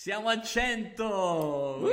Siamo a 100!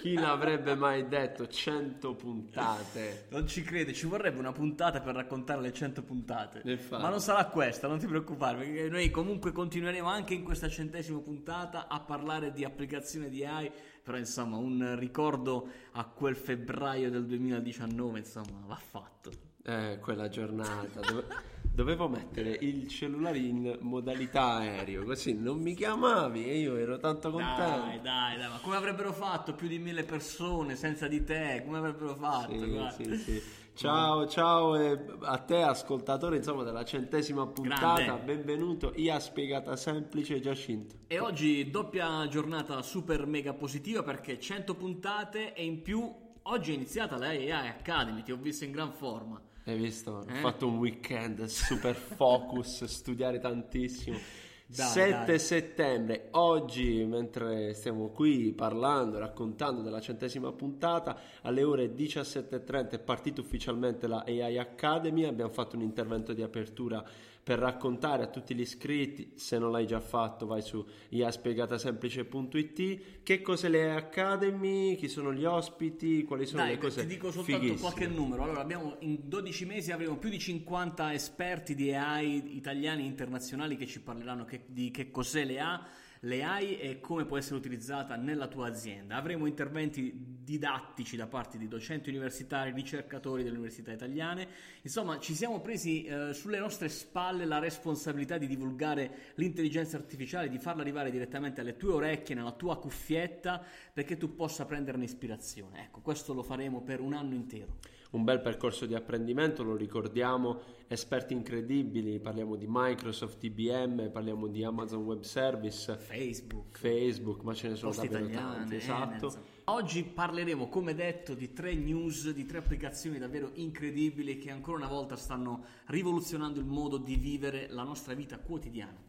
Chi l'avrebbe mai detto? 100 puntate. Non ci crede, ci vorrebbe una puntata per raccontare le 100 puntate. Ma non sarà questa, non ti preoccupare, perché noi comunque continueremo anche in questa centesima puntata a parlare di applicazione di AI, però insomma un ricordo a quel febbraio del 2019, insomma, va fatto. Eh, quella giornata. Dove... Dovevo mettere il cellulare in modalità aereo, così non mi chiamavi e io ero tanto contento. Dai, dai, dai, ma come avrebbero fatto più di mille persone senza di te? Come avrebbero fatto? Sì, sì, sì. Ciao, ciao e a te ascoltatore insomma della centesima puntata, Grande. benvenuto, IA spiegata semplice Giacinto. E oggi doppia giornata super mega positiva perché 100 puntate e in più oggi è iniziata la AI Academy, ti ho visto in gran forma. Hai visto? Eh? Ho fatto un weekend super focus, studiare tantissimo. Dai, 7 dai. settembre, oggi mentre stiamo qui parlando, raccontando della centesima puntata, alle ore 17.30 è partita ufficialmente la AI Academy, abbiamo fatto un intervento di apertura per raccontare a tutti gli iscritti, se non l'hai già fatto vai su iaspiegatasemplice.it, che cos'è le Academy, chi sono gli ospiti, quali sono Dai, le cose ti dico soltanto fighissime. qualche numero. Allora, abbiamo in 12 mesi avremo più di 50 esperti di AI italiani e internazionali che ci parleranno che- di che cos'è le AI, le AI e come può essere utilizzata nella tua azienda. Avremo interventi didattici da parte di docenti universitari, ricercatori delle università italiane. Insomma, ci siamo presi eh, sulle nostre spalle la responsabilità di divulgare l'intelligenza artificiale, di farla arrivare direttamente alle tue orecchie, nella tua cuffietta, perché tu possa prenderne ispirazione. Ecco, questo lo faremo per un anno intero. Un bel percorso di apprendimento, lo ricordiamo, esperti incredibili, parliamo di Microsoft, IBM, parliamo di Amazon Web Service, Facebook, Facebook, ma ce ne sono davvero italiane, tanti, eh, esatto. insomma. Oggi parleremo, come detto, di tre news, di tre applicazioni davvero incredibili che ancora una volta stanno rivoluzionando il modo di vivere la nostra vita quotidiana.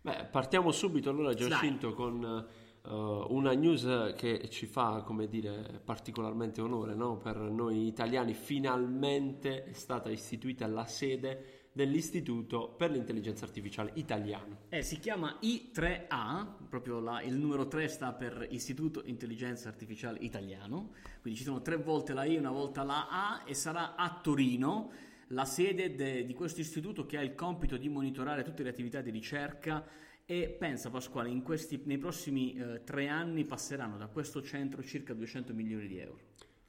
Beh, partiamo subito allora Giacinto con eh, una news che ci fa, come dire, particolarmente onore, no? Per noi italiani finalmente è stata istituita la sede dell'Istituto per l'intelligenza artificiale italiano. Eh, si chiama I3A, proprio la- il numero 3 sta per Istituto Intelligenza Artificiale Italiano, quindi ci sono tre volte la I, una volta la A e sarà a Torino la sede de- di questo istituto che ha il compito di monitorare tutte le attività di ricerca e pensa Pasquale, questi, nei prossimi eh, tre anni passeranno da questo centro circa 200 milioni di euro.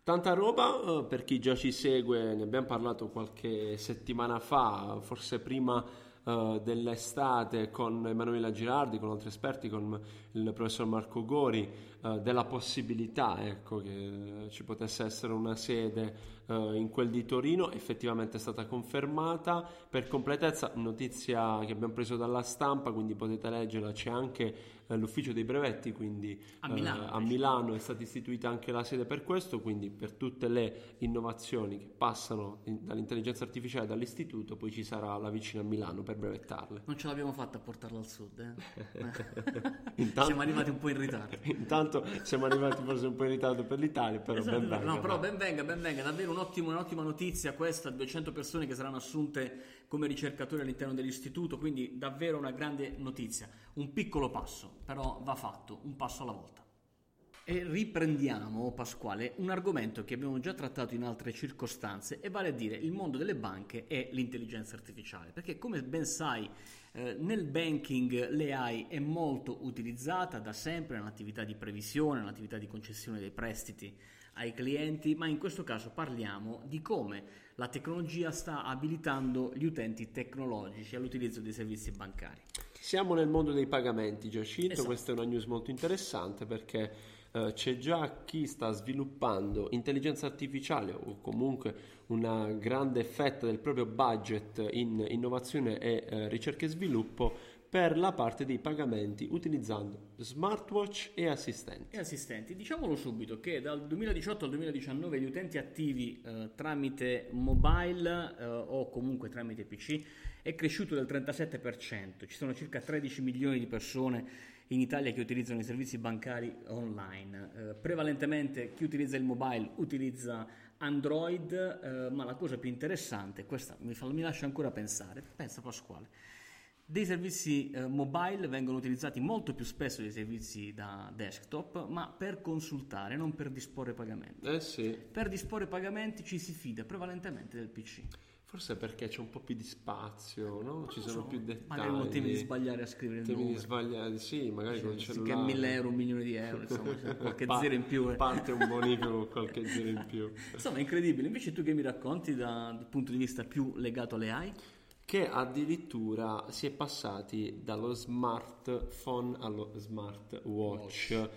Tanta roba, eh, per chi già ci segue, ne abbiamo parlato qualche settimana fa, forse prima eh, dell'estate con Emanuela Girardi, con altri esperti, con il professor Marco Gori, eh, della possibilità ecco, che ci potesse essere una sede eh, in quel di Torino, effettivamente è stata confermata. Per completezza, notizia che abbiamo preso dalla stampa, quindi potete leggerla, c'è anche eh, l'ufficio dei brevetti, quindi A eh, Milano, a Milano è stata istituita anche la sede per questo, quindi per tutte le innovazioni che passano in- dall'intelligenza artificiale dall'istituto, poi ci sarà la vicina a Milano per brevettarle. Non ce l'abbiamo fatta a portarla al sud, eh? Intanto- Siamo arrivati un po' in ritardo. Intanto siamo arrivati forse un po' in ritardo per l'Italia, però Esatto, ben venga. no, però ben venga, ben venga, davvero un'ottima, un'ottima notizia questa, 200 persone che saranno assunte come ricercatori all'interno dell'istituto, quindi davvero una grande notizia. Un piccolo passo, però va fatto, un passo alla volta. E riprendiamo, Pasquale, un argomento che abbiamo già trattato in altre circostanze, e vale a dire il mondo delle banche e l'intelligenza artificiale. Perché come ben sai, eh, nel banking l'AI è molto utilizzata da sempre nell'attività di previsione, nell'attività di concessione dei prestiti ai clienti, ma in questo caso parliamo di come la tecnologia sta abilitando gli utenti tecnologici all'utilizzo dei servizi bancari. Siamo nel mondo dei pagamenti, Giacinto, Esatto. questa è una news molto interessante perché eh, c'è già chi sta sviluppando intelligenza artificiale o comunque una grande fetta del proprio budget in innovazione e eh, ricerca e sviluppo per la parte dei pagamenti utilizzando smartwatch e assistenti. E assistenti, diciamolo subito che dal 2018 al 2019 gli utenti attivi eh, tramite mobile eh, o comunque tramite PC è cresciuto del 37%, ci sono circa 13 milioni di persone in Italia che utilizzano i servizi bancari online. Eh, prevalentemente chi utilizza il mobile utilizza Android, eh, ma la cosa più interessante, questa mi, fa- mi lascia ancora pensare, pensa Pasquale, Dei servizi eh, mobile vengono utilizzati molto più spesso dei servizi da desktop, ma per consultare, non per disporre pagamenti. Eh sì. Per disporre pagamenti ci si fida prevalentemente del PC. Forse perché c'è un po' più di spazio, no? Ci sono so, più dettagli. Magari temi di sbagliare a scrivere il Temi di numero. sbagliare, sì, magari con il cellulare. che 1000 euro, un milione di euro, insomma, qualche Pa- zero in più. eh. Parte un bonifico con qualche zero in più. Insomma, è incredibile. Invece tu che mi racconti da- dal punto di vista più legato alle AI? Che addirittura si è passati dallo smartphone allo smartwatch.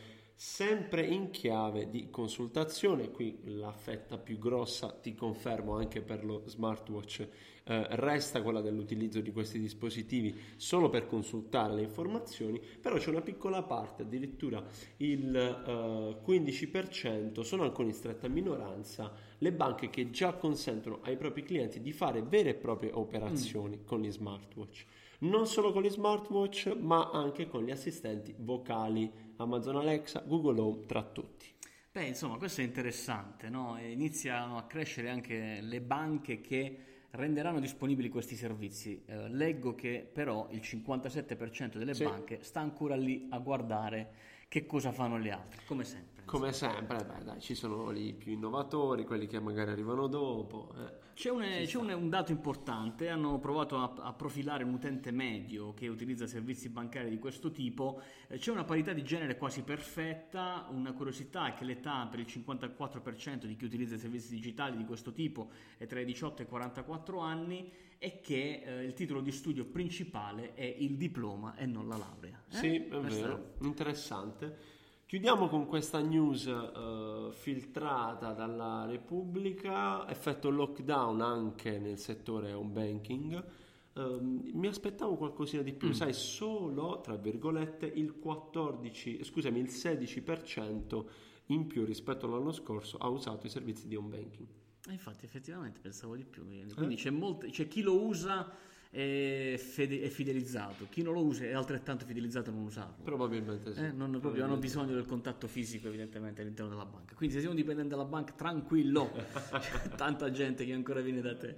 Sempre in chiave di consultazione, qui la fetta più grossa, ti confermo anche per lo smartwatch, eh, resta quella dell'utilizzo di questi dispositivi solo per consultare le informazioni, però c'è una piccola parte, addirittura il eh, 15%, sono ancora in stretta minoranza le banche che già consentono ai propri clienti di fare vere e proprie operazioni con gli smartwatch. Non solo con gli smartwatch, ma anche con gli assistenti vocali, Amazon Alexa, Google Home, tra tutti. Beh, insomma, questo è interessante, no? Iniziano a crescere anche le banche che renderanno disponibili questi servizi. Eh, leggo che però il 57% delle Sì. banche sta ancora lì a guardare che cosa fanno le altre, come sempre. Come sempre, beh, dai, ci sono i più innovatori, quelli che magari arrivano dopo. eh. C'è, un, c'è un- un dato importante, hanno provato a, a profilare un utente medio che utilizza servizi bancari di questo tipo, Eh, c'è una parità di genere quasi perfetta, una curiosità è che l'età per il 54% di chi utilizza servizi digitali di questo tipo è tra i 18 e i 44 anni e che eh, il titolo di studio principale è il diploma e non la laurea. Eh? Sì, è Questo vero, interessante. Chiudiamo con questa news eh, filtrata dalla Repubblica, effetto lockdown anche nel settore home banking. Ehm, mi aspettavo qualcosina di più, Mm. sai, solo tra virgolette il 14, scusami, il 16% in più rispetto all'anno scorso ha usato i servizi di home banking. Eh, Infatti, effettivamente pensavo di più. Eh? Quindi c'è, molto, c'è chi lo usa e fede- è fidelizzato, chi non lo usa è altrettanto fidelizzato a non usarlo. Probabilmente sì. Eh, non proprio hanno Probabilmente bisogno del contatto fisico, evidentemente, all'interno della banca. Quindi, se sei un dipendente della banca, tranquillo, c'è tanta gente che ancora viene da te.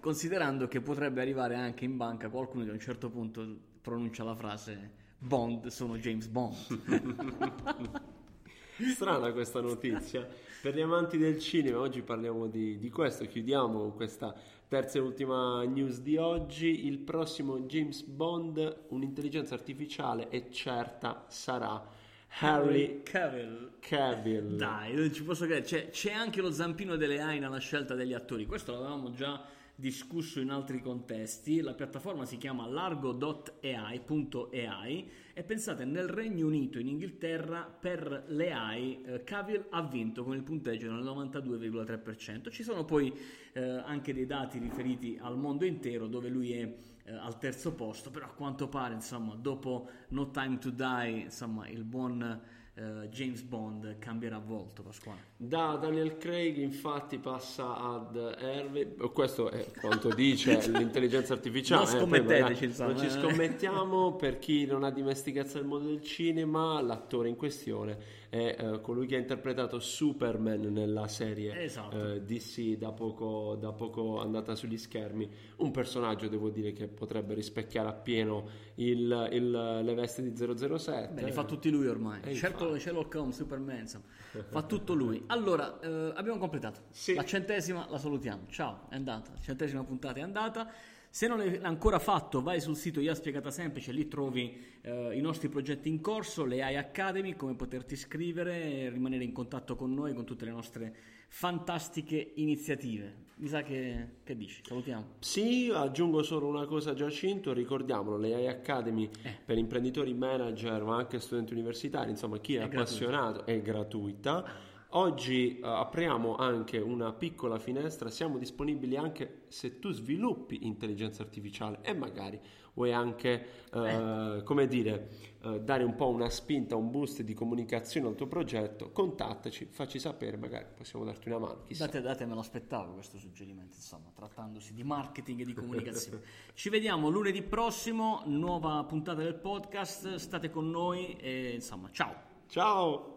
Considerando che potrebbe arrivare anche in banca qualcuno che a un certo punto pronuncia la frase Bond, sono James Bond. Strana questa notizia. Per gli amanti del cinema, oggi parliamo di, di questo. Chiudiamo questa terza e ultima news di oggi. Il prossimo James Bond, un'intelligenza artificiale e certa sarà Harry Cavill. Cavill. Dai, non ci posso credere. C'è, c'è anche lo zampino delle AI nella scelta degli attori. Questo l'avevamo già discusso in altri contesti. La piattaforma si chiama largo.ai.ai e pensate nel Regno Unito, in Inghilterra, per le eh, Cavill ha vinto con il punteggio del 92,3%. Ci sono poi eh, anche dei dati riferiti al mondo intero dove lui è eh, al terzo posto, però a quanto pare, insomma, dopo No Time to Die, insomma, il buon eh, James Bond cambierà volto, Pasquale. Da Daniel Craig infatti passa ad Harvey, questo è quanto dice l'intelligenza artificiale. Non eh, scommetteteci, insomma, Non ci eh. scommettiamo per chi non ha dimestichezza nel mondo del cinema, l'attore in questione è eh, colui che ha interpretato Superman nella serie Esatto. eh, DC da poco, da poco andata sugli schermi. Un personaggio, devo dire, che potrebbe rispecchiare appieno il- il- le vesti di 007. Beh, li fa tutti lui ormai. Eh, Infatti. Sherlock Holmes, Superman, insomma. fa tutto lui. Allora, eh, abbiamo completato. Sì. La centesima la salutiamo. Ciao, è andata. La centesima puntata è andata. Se non l'hai ancora fatto, vai sul sito Ia Spiegata Semplice, lì trovi eh, i nostri progetti in corso, le AI Academy, come poterti iscrivere, rimanere in contatto con noi, con tutte le nostre fantastiche iniziative. Mi sa che, che dici? Salutiamo. Sì, aggiungo solo una cosa Giacinto, ricordiamolo, le AI Academy Eh. per imprenditori, manager, ma anche studenti universitari, insomma chi è, È appassionato è gratuita. Oggi eh, apriamo anche una piccola finestra, siamo disponibili anche se tu sviluppi intelligenza artificiale e magari vuoi anche, eh, come dire, eh, dare un po' una spinta, un boost di comunicazione al tuo progetto, contattaci, facci sapere, magari possiamo darti una mano, chissà. Date, date, me lo aspettavo questo suggerimento, insomma, trattandosi di marketing e di comunicazione. Ci vediamo lunedì prossimo, nuova puntata del podcast, state con noi e insomma, ciao! Ciao!